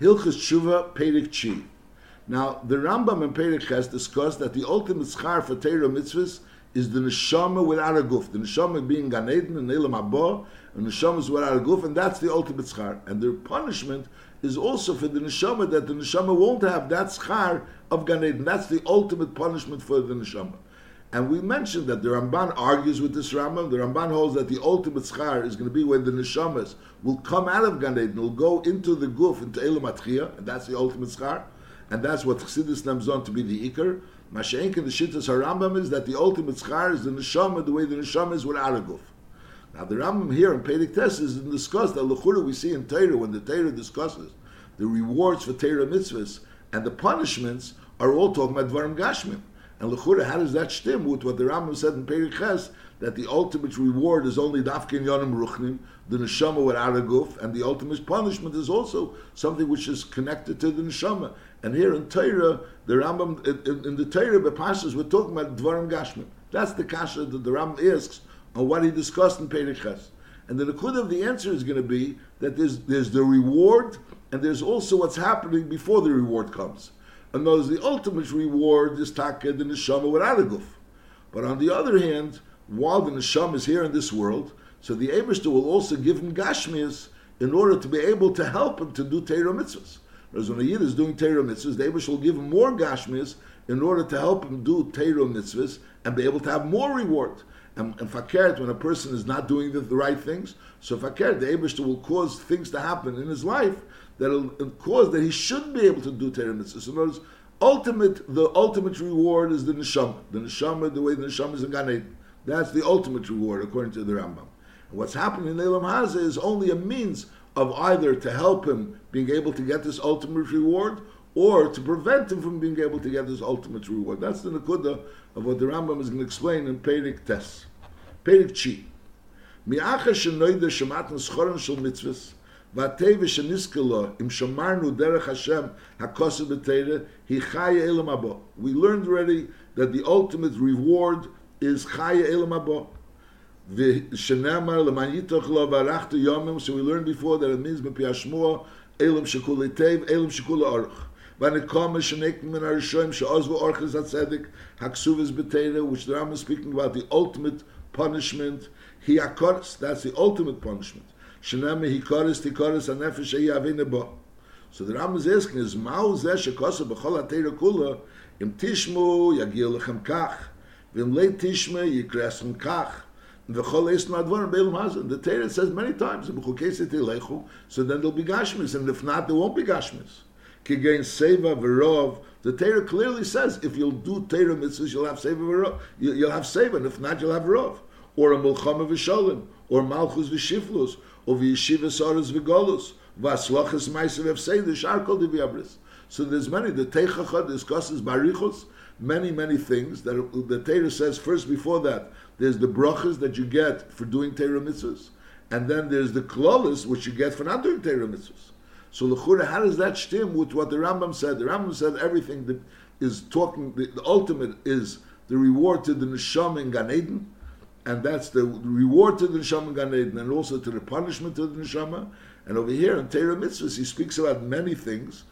Hilchas Tshuva Perik Chi. Now, the Rambam and Perik has discussed that the ultimate schar for Torah mitzvahs is the neshama without a guf. The neshama being Gan Eden and Elam Abba, and neshama is without a guf, and that's the ultimate schar. And the punishment is also for the neshama that the neshama won't have that schar of Gan Eden. That's the ultimate punishment for the neshama. And we mentioned that the Ramban argues with this Rambam. The Ramban holds that the ultimate schar is going to be when the neshamas will come out of Gan Eden, will go into the guf, into Elam Atchiyah, and that's the ultimate schar. And that's what Chassidus names on to be the Iker. Mashenk and the Shittas HaRambam is that the ultimate schar is the neshama, the way the neshama is without a guf. Now the Rambam here in Pedig Tes is discussed that Lechura we see in Torah when the Torah discusses the rewards for Torah mitzvahs and the punishments are all talking about Dvarim Gashmim. And Lechura, how does that stem with what the Rambam said in Pedig Ches, that the ultimate reward is only Dafkin Yonim Ruchnim, the Neshama without a guf, and the ultimate punishment is also something which is connected to the Neshama. And here in Torah, the Rambam, in, in the Torah, the Pashas, we're talking about Dvarim Gashmim. That's the kasha that the Rambam asks on what he discussed in Pedig Ches. And the Nakud of the answer is going to be that there's, there's the reward and there's also what's happening before the reward comes. And those the ultimate reward is taka the neshama without a guf. But on the other hand, while the neshama is here in this world, so the Abishter will also give him gashmias in order to be able to help him to do Torah mitzvahs. Whereas when a Yid is doing Torah mitzvahs, the Abishter will give him more gashmias in order to help him do Torah mitzvahs and be able to have more reward. And, and fakert, when a person is not doing the, the right things, so fakert, the Abishter will cause things to happen in his life that'll cause that he should be able to do Torah. So words, ultimate, the ultimate reward is the neshama. The neshama, the way the neshama is in Gan Eden. That's the ultimate reward, according to the Rambam. And what's happening in Elam Haza is only a means of either to help him being able to get this ultimate reward or to prevent him from being able to get this ultimate reward. That's the nakuda of what the Rambam is going to explain in Perik Tes. Perik Chi. Mi'acha shenoida shematn schoren shel mitzvahs והטבע שנזכה לו, אם שמרנו דרך השם הכוסף בתרא, היא חיה אלם הבא. We learned already that the ultimate reward is חיה אלם הבא. ושנאמר למען ייתוך לו וערכת יומם, so we learned before that it means מפי השמוע, אלם שכול היטב, אלם שכול האורך. ונקום שנק מן הראשונים שעוזבו אורכס הצדק, הכסובס בתרא, which the Rambam is speaking about the ultimate punishment, he akors, that's the ultimate punishment. Shename hikoris tikoris hanefesh avine bo. So the Ram is asking is Mao zeh shekosa b'chol atera kula im tishmu yagil lechem kach v'im le tishme yikresem kach v'chol es nadvar be'elam hazan. The Torah says many times b'chukeset lechu so then there'll be gashmis and if not there won't be gashmis. Kigain seva v'rov the Torah clearly says if you'll do Torah mitzvahs you'll have seva v'rov you'll have seva and if not you'll have rov or a mulchama v'sholim or malchus v'shiflus or yeshiva soros v'golus v'aslachas the shar kol divyabris. So there's many. The Teichacha discusses barichos, many many things that the Torah says first. Before that, there's the brachas that you get for doing Torah mitzvahs, and then there's the klolis which you get for not doing Torah mitzvahs. So l'chura, how does that stem with what the Rambam said? The Rambam said everything that is talking. The, the ultimate is the reward to the neshama in Gan Eden, and that's the reward to the neshama Gan Eden, and also to the punishment to the neshama. And over here in Torah mitzvahs, he speaks about many things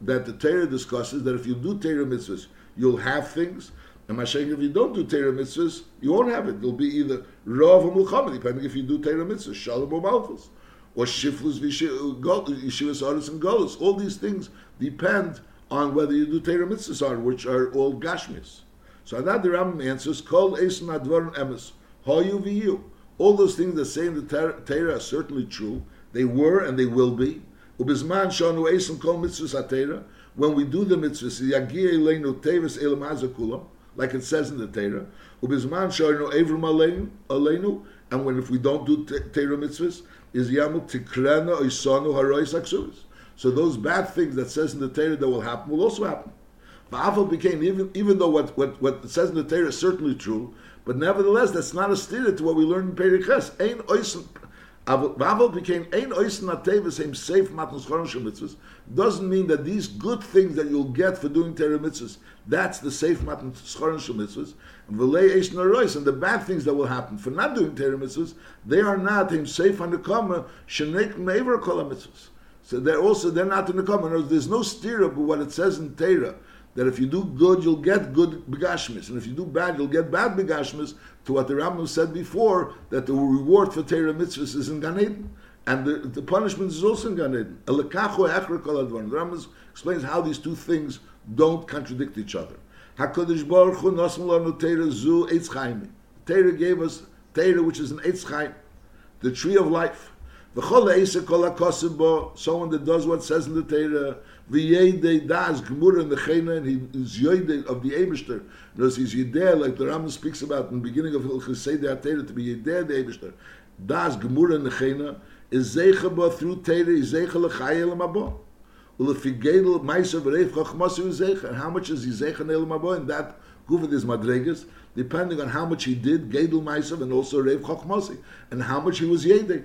that the Torah discusses. That if you do Torah mitzvahs, you'll have things. And Mashiach, if you don't do Torah mitzvahs, you won't have it. It'll be either Rav or Mulchama, depending if you do Torah mitzvahs, Shalom or Malchus, or Shiflus, Yeshivas, Aris, and Golos. All these things depend on whether you do Torah mitzvahs or which are all Gashmis. So the Rambam answers, Kol Eisen Advarim Emes, Hoyu V'yu. All those things that say in the Torah are certainly true. They were and they will be. Ubizman Shonu Eisen Kol Mitzvahs HaTorah. When we do the Tevis Elam Hazakulam, like it says in the Torah. Ubizman Shonu Evrim Aleinu. And when if we don't do Torah mitzvahs, is Yamul Tikrena Oisanu Harois Aksuvis. So those bad things that says in the Torah that will happen will also happen. Ba'afal became, even, even though what, what, what says in the Torah is certainly true, but nevertheless, that's not a stira to what we learned in Periches. Ein oisen, Ba'afal became ein oisen ateva, same safe matnos mitzvahs, doesn't mean that these good things that you'll get for doing Torah mitzvahs, that's the safe matnos choron mitzvahs, and v'lei eisen arois, and the bad things that will happen for not doing Torah mitzvahs, they are not him safe on the comma, shenek mever kol mitzvahs. So they're also they're not in the common. There's no steer but what it says in Torah that if you do good, you'll get good begashmis, and if you do bad, you'll get bad begashmis. To what the Rambam said before, that the reward for Torah mitzvahs is in Gan Eden, and the, the punishment is also in Gan Eden. The Rambam explains how these two things don't contradict each other. Hakadosh Baruch Hu nosem lanu zu Eitz Chaim. Torah gave us Torah, which is an Eitz Chaim, the tree of life. V'chol eisa kol hakosim bo, someone that does what says in the Torah, v'yedei das gemur in the chena, and he is yoidei of the Eibishter. Notice he's yedei, like the Rambam speaks about in the beginning of Hilchis Seder HaTorah, to be yedei the Eibishter. Das gemur in the chena, is zeicha bo through Torah, is zeicha l'chayel mabo. Ulefigedel meiser v'reif chachmasu is. And how much is he zeicha neil mabo? And that gufet is madregas, depending on how much he did, gedel meiser, and also reif chachmasi, and how much he was yedei.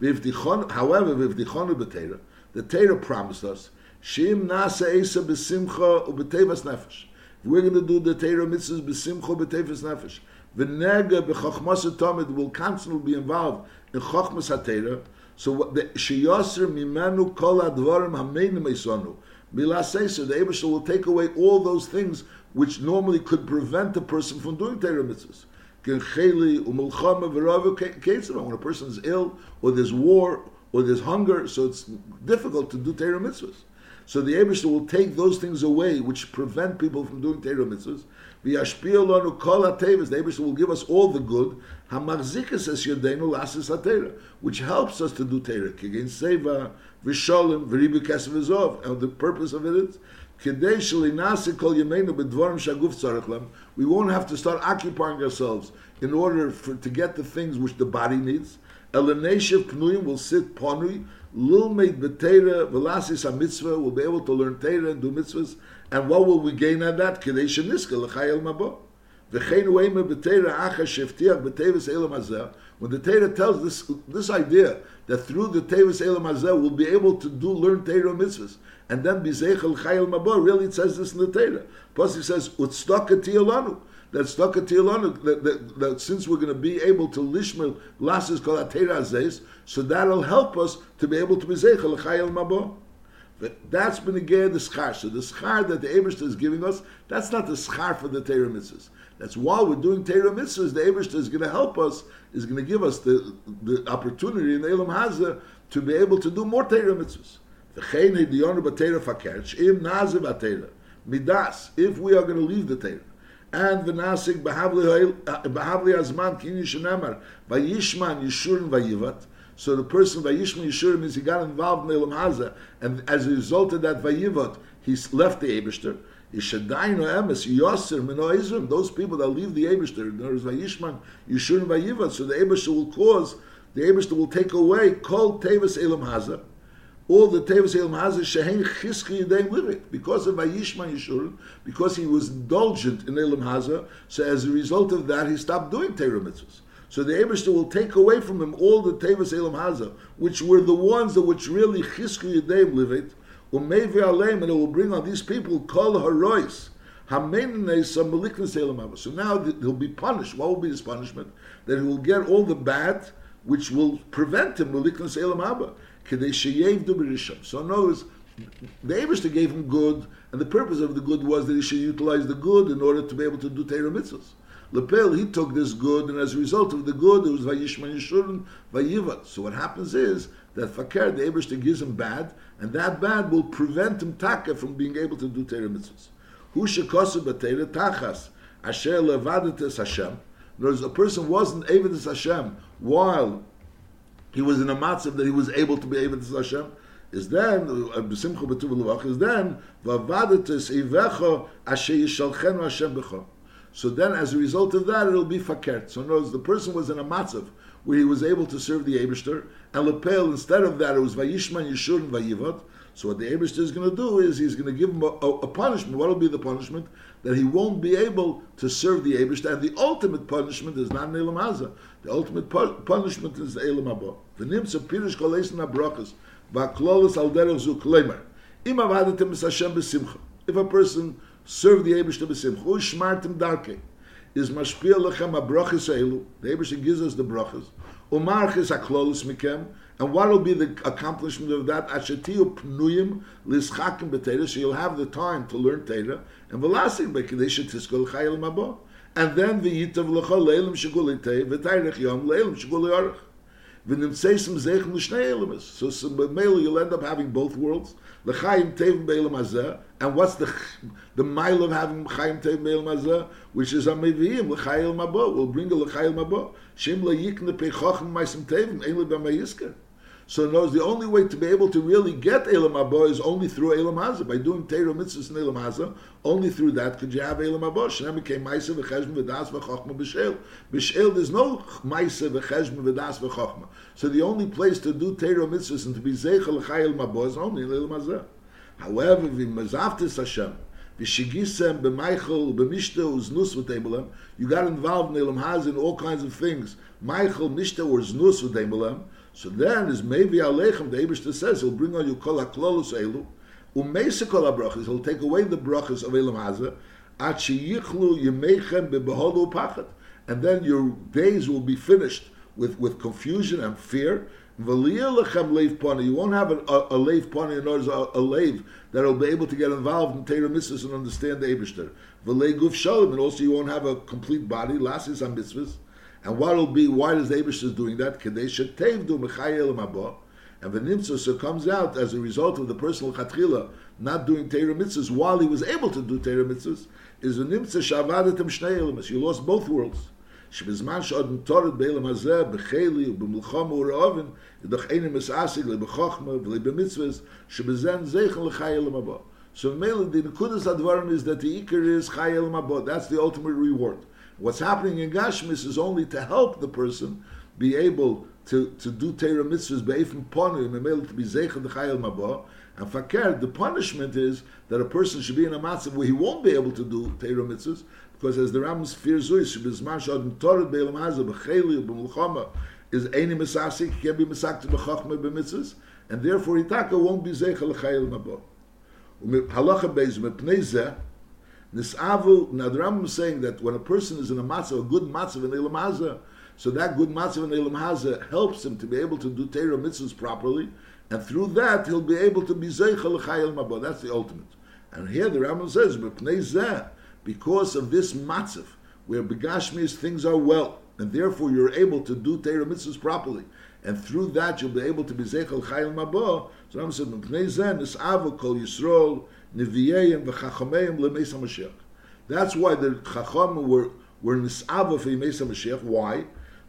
However, v'vdichonu b'teira, the Torah promised us, Shim nasa esa nefesh. We're going to do the Torah mitzvahs b'simcha u'b'tevas nefesh. V'nega b'chachmas tamid will constantly be involved in chachmas ha So the sheyaser mimenu kol advarim hameinim esonu. Milasesa, the Abishah will take away all those things which normally could prevent a person from doing Torah mitzvahs when a person is ill, or there's war, or there's hunger, so it's difficult to do Torah mitzvahs. So the Abishah will take those things away which prevent people from doing Torah mitzvahs. The Abishah will give us all the good, which helps us to do Torah. Seva, Visholim, V'ribu And the purpose of it is we won't have to start occupying ourselves in order for, to get the things which the body needs. Eleneshev pnuyim will sit ponui. Lilmeid b'teira v'lasis mitzvah will be able to learn teira and do mitzvahs. And what will we gain on that? Kadesh niska l'chayel mabo. V'chein uema b'teira acha sheftiach b'tevis elam hazeh. When the Torah tells this this idea that through the Tevis Elam Hazeh we'll be able to do learn Torah mitzvahs, and then Bizechel Chayil Mabor, really it says this in the Torah. Plus he says, Utstaka Tiyolanu. That Staka Tiyolanu, that, that, that, since we're going to be able to Lishmel Lasis Kol HaTeira Azez, so that'll help us to be able to Bizechel Chayil Mabor. That's been again the schar. So the schar that the Eberster is giving us, that's not the schar for the Torah. That's while we're doing Torah the Eberster is going to help us, is going to give us the, the opportunity in Elam Hazah to be able to do more teremitzes. The chayne the honor of Torah. Midas, if we are going to leave the Torah, and v'nasik b'havli uh, azman kini shenemar vayishman yishurin vayivat. So the person vayishman yishurin means he got involved in Elam Haza, and as a result of that vayivat, he left the Eberster. Those people that leave the Eberster, there is Vayishman, Yishur and Vayivat, so the Eberster will cause, the Eberster will take away Kol Tevis Elam Haza, all the Tevis Elam Haza, Shehein Chiski Yedem Livik, because of Vayishman Yishur, because he was indulgent in Elam Haza, so as a result of that, he stopped doing Torah mitzvahs. So the Eberster will take away from him all the Tevis Elam Haza, which were the ones that which really Chiski Yedem Livik, Umevi Aleim, and it will bring on these people kol harois. So now he'll be punished. What will be his punishment? That he will get all the bad, which will prevent him maliknas elam haba. So in other words, the Abishta gave him good, and the purpose of the good was that he should utilize the good in order to be able to do Torah mitzvahs. Lepel, he took this good, and as a result of the good, it was Vayishman Yishurun, Vayivat. So what happens is that Fakir, the Abishta gives him bad, and that bad will prevent him taka from being able to do Torah mitzvahs. Hu shekosu b'teira tachas asher levadates Hashem. In other words, a person wasn't Avedis Hashem while he was in a matzav that he was able to be Avedis Hashem. Is then uh, b'simcha b'tuv l'vach is then vavadates ivecha asher yishalchenu Hashem b'cha. So then, as a result of that, it'll be fakert. So in other words, the person was in a matzav where he was able to serve the Abishter, and Lepel, instead of that, it was Vayishman, Yeshur, and Vayivot. So what the Abishter is going to do is he's going to give him a, a, a punishment. What will be the punishment? That he won't be able to serve the Abishter, and the ultimate punishment is not Nelam Haza. The ultimate pu- punishment is the Elam. The Nimsa Pirish Kolesin Abrachas, Vaklolis Alderach Zu Klemer. Im Avadatim Hashem B'Simcha. If a person served the Abishter B'Simcha, Ushmartim Darkei, is mashpia lechem abrachis elu. The Ebershim gives us the brachas. Umarchis aklolus mikem, And what will be the accomplishment of that? Ashetiu pnuyim lischakim b'teira, so you'll have the time to learn teira. And v'lasik b'kedesha tiskol chayil mabo. And then v'yitav l'cha leilim shigul itei, v'tayrech yom leilim shigul yorech. V'nimtzeisim zeichem l'shnei elemes. So, so mainly you'll end up having both worlds. L'chayim tevim be'elam hazeh. And what's the the mile of having chayim tevim be'elam hazeh? Which is ameviyim l'chayil mabo. We'll bring a l'chayil mabo. Shem la'yikne pechochem maisim tevim, ein le'bamayisker. So in knows the only way to be able to really get Elam Abba is only through Elam Hazah. By doing Teiro Mitzvahs in Elam Hazah, only through that could you have Elam Abba. Shem became Maisa v'cheshma v'das v'chochma b'shel. B'shel, there's no Maisa v'cheshma v'das v'chochma. So the only place to do Teiro Mitzvahs and to be Zeichel l'chai Elam is only in Elam Hazah. However, v'mazavtis Hashem, v'shigisem b'maichel b'mishta uznus v'temelem, you got involved in Elam Hazah in all kinds of things. Maichel, mishta, or znus so then is maybe Alechem, the Abishta says, he'll bring on you kol haklolus elu, umeisa kol brachas. he'll take away the brachas of Elam Hazah, at sheyichlu yemeichem bebeholu pachat. And then your days will be finished with, with confusion and fear. You won't have a, a, a pani in order a, a leiv that will be able to get involved in Torah mitzvahs and understand the Abishter. V'lei guf shalom, and also you won't have a complete body. Lasis on mitzvahs. And what will be, why is the Abish doing that? Kadesha tevdu mechayel mabo. And the Nimtzus comes out as a result of the personal chatchila not doing Torah mitzvahs while he was able to do Torah mitzvahs, is the Nimtzus shavadetem shnei elemas. You lost both worlds. שבזמן שעוד נטורת באילם הזה, בחיילי ובמלחום ורעובן, ידוך איני מסעסיק לבחוכמה ולבמצווס, שבזן זייכן לחי אלם הבא. So mainly the Nekudas Advarim is that the Iker is Chai El Mabot. That's the ultimate reward. What's happening in Gashmis is only to help the person be able to, to do Torah mitzvahs be'efim ponim and able to be zeichel d'chayel mabo. And fakir, the punishment is that a person should be in a matzav where he won't be able to do Torah mitzvahs because as the Rambam fears zuis, bizman shad torah be'elam hazah b'cheli b'mulchama is any misasik, he can be misakta b'chachma b'mitzvahs, and therefore itaka won't be zeichel d'chayel mabo. Halacha beis mepnei zeh, Nisavu, now the Rambam is saying that when a person is in a matzah, a good matzah in Elam Hazah, so that good matzah in Elam Hazah helps him to be able to do Torah mitzvahs properly, and through that he'll be able to be Zeichel L'chayel Mabo. That's the ultimate. And here the Rambam says, because of this matzah, where begashmis things are well, and therefore you're able to do Torah mitzvahs properly, and through that you'll be able to be Zeichel Chayel Mabo. So Rambam said, B'pnei zeh nisavu kol Yisrael, Nevi'eim v'chachameim le'meis HaMashiach. That's why the Chacham were, were nis'ava for Yemeis HaMashiach. Why?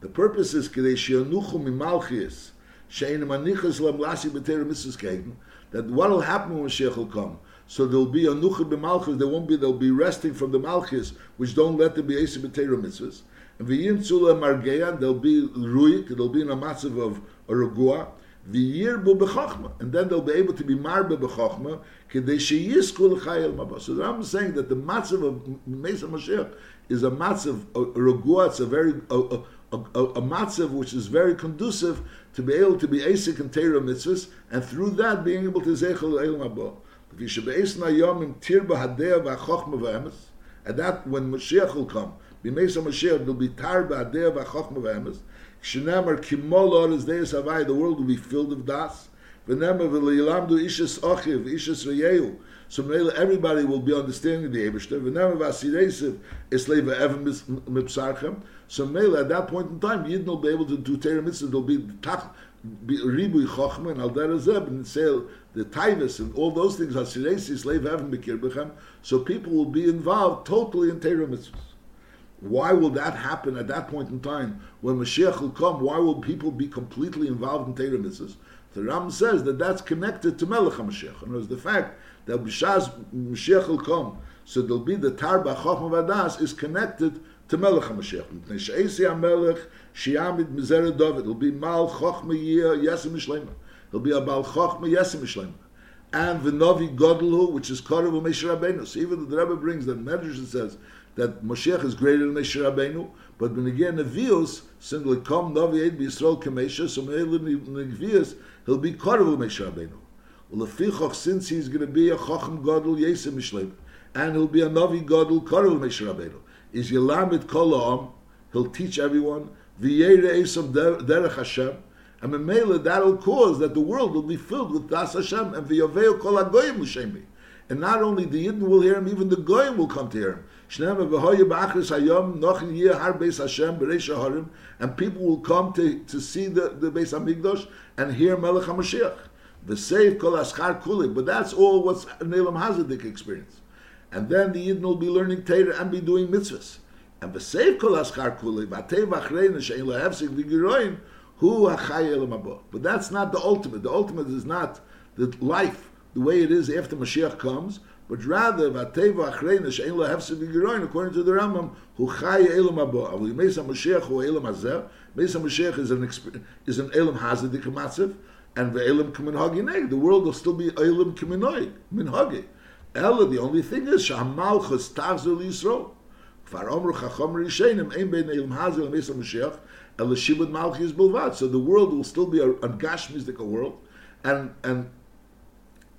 The purpose is kedei she'anuchu mimalchias she'en manichas lam lasi b'teir mitzvahs kegin that what will happen when Mashiach will come? So there'll be a nucha b'malchus, there won't be, they'll be resting from the malchus, which don't let them be esi b'teir mitzvahs. And v'yim tzula margeyan, they'll be ruik, they'll be in a massive of a regua, v'yirbu b'chochma, and then they'll be able to be marbe b'chochma, kedei sheyisku l'chayel mabah. So I'm saying that the matzav of Mesa Mashiach is a matzav, a, a regua, it's a very, a, a, a, a matzav which is very conducive to be able to be asik and teira mitzvahs, and through that being able to zeichel el mabah. and that, when Mashiach will come, B'meisa Mashiach will be tar ba'adeh v'achokma v'emes, Shnemer kimol oris deis havai, the world will be filled with das. V'nemer v'leilamdu ishas ochiv, ishas reyehu. So everybody will be understanding the Ebershter. V'nemer v'asireisiv, islei v'evim mipsarchem. So mele, at that point in time, Yidden will be able to do Torah mitzvah, there'll be ribui chochma, and al derazeb, and say, the taivas, and all those things, asireisiv, islei v'evim b'kir So people will be involved totally in Torah mitzvahs. Why will that happen at that point in time when Mashiach will come? Why will people be completely involved in Torah? The Ram says that that's connected to Melech HaMashiach. And it the fact that B'shaz Mashiach will come, so there'll be the Tarba Chachma Vadas is connected to Melech HaMashiach. Mipnei She'esi HaMelech Shiamid Mizera David. It'll be Mal Chachma Yeh Yesim Mishlema. It'll be a Mal Chachma Yesim Mishlema. And the Novi Godelu, which is Korav Moshe Rabbeinu. So even the Rebbe brings that Medrash says that Moshiach is greater than Moshe Rabbeinu, but when again Nevios, simply come Navi Eid B'Yisrael Kamesha, so Nevios, he'll be Korav Moshe Rabbeinu. Well, Lefichach, since he's going to be a Chacham Gadol Yesem Mishleim, and he'll be a Navi Gadol Korav Moshe Rabbeinu, is Yelamit Kol Ha'am, he'll teach everyone, V'yere Esav Derech Hashem, And Memela, that'll cause that the world will be filled with Das Hashem and V'yoveo Kol HaGoyim L'Shemi. And not only the Yidden will hear him, even the Goyim will come to hear him. And people will come to, to see the, the Beis HaMikdash and hear Melech HaMashiach. V'seiv Kol Aschar Kulik. But that's all what's an Elam Hazadik experience. And then the Yidden will be learning Torah and be doing mitzvahs. And v'seiv Kol Aschar Kulik V'atei V'achrein She'en Lehefsik V'giroin Hu Hachay Elam. But that's not the ultimate. The ultimate is not the life the way it is after Mashiach comes, but rather vateva achreina she'en lo hefsed v'giroin according to the Rambam who chay elam abo avli mesa Mashiach hu elam hazeh mesa Mashiach is an is an elam hazadik matziv and ve'elam kamin the world will still be elam kamin min hagi. Ella the only thing is shamalchus tavzu Yisrael. Kfar omru chachom rishenim ein bein elam hazel mesa Mashiach el shibud malchus bilvad so the world will still be a, a gashmizdika world and and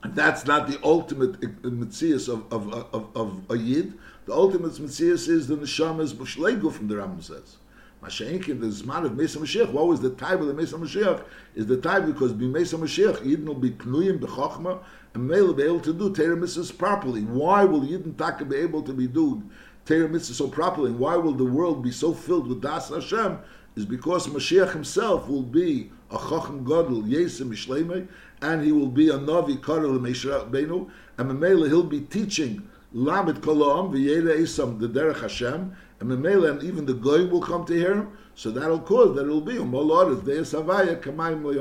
that's not the ultimate uh, mitzias of, of, of, of, a yid. The ultimate mitzias is the neshama's b'shlegu from the Rambam says. Masha'inkin, the Zman of Mesa Mashiach, what was the time of the Mesa Mashiach? Is the time because be Mesa Mashiach, Yidden will be knuyim b'chochma, and may be able to do Torah mitzvahs properly. Why will Yidden Taka be able to be doing Torah mitzvahs so properly? And why will the world be so filled with Das Hashem? Is because Mashiach himself will be a Chacham Gadol, Yesim Mishleimei, and he will be a Navi Karel Benu, and Memela he'll be teaching Lamed Kolam V'Yere Esam the Derech Hashem, and Memela and even the Goy will come to hear him. So that'll cause that it'll be a Molod Deis Havaya Kamayim Lo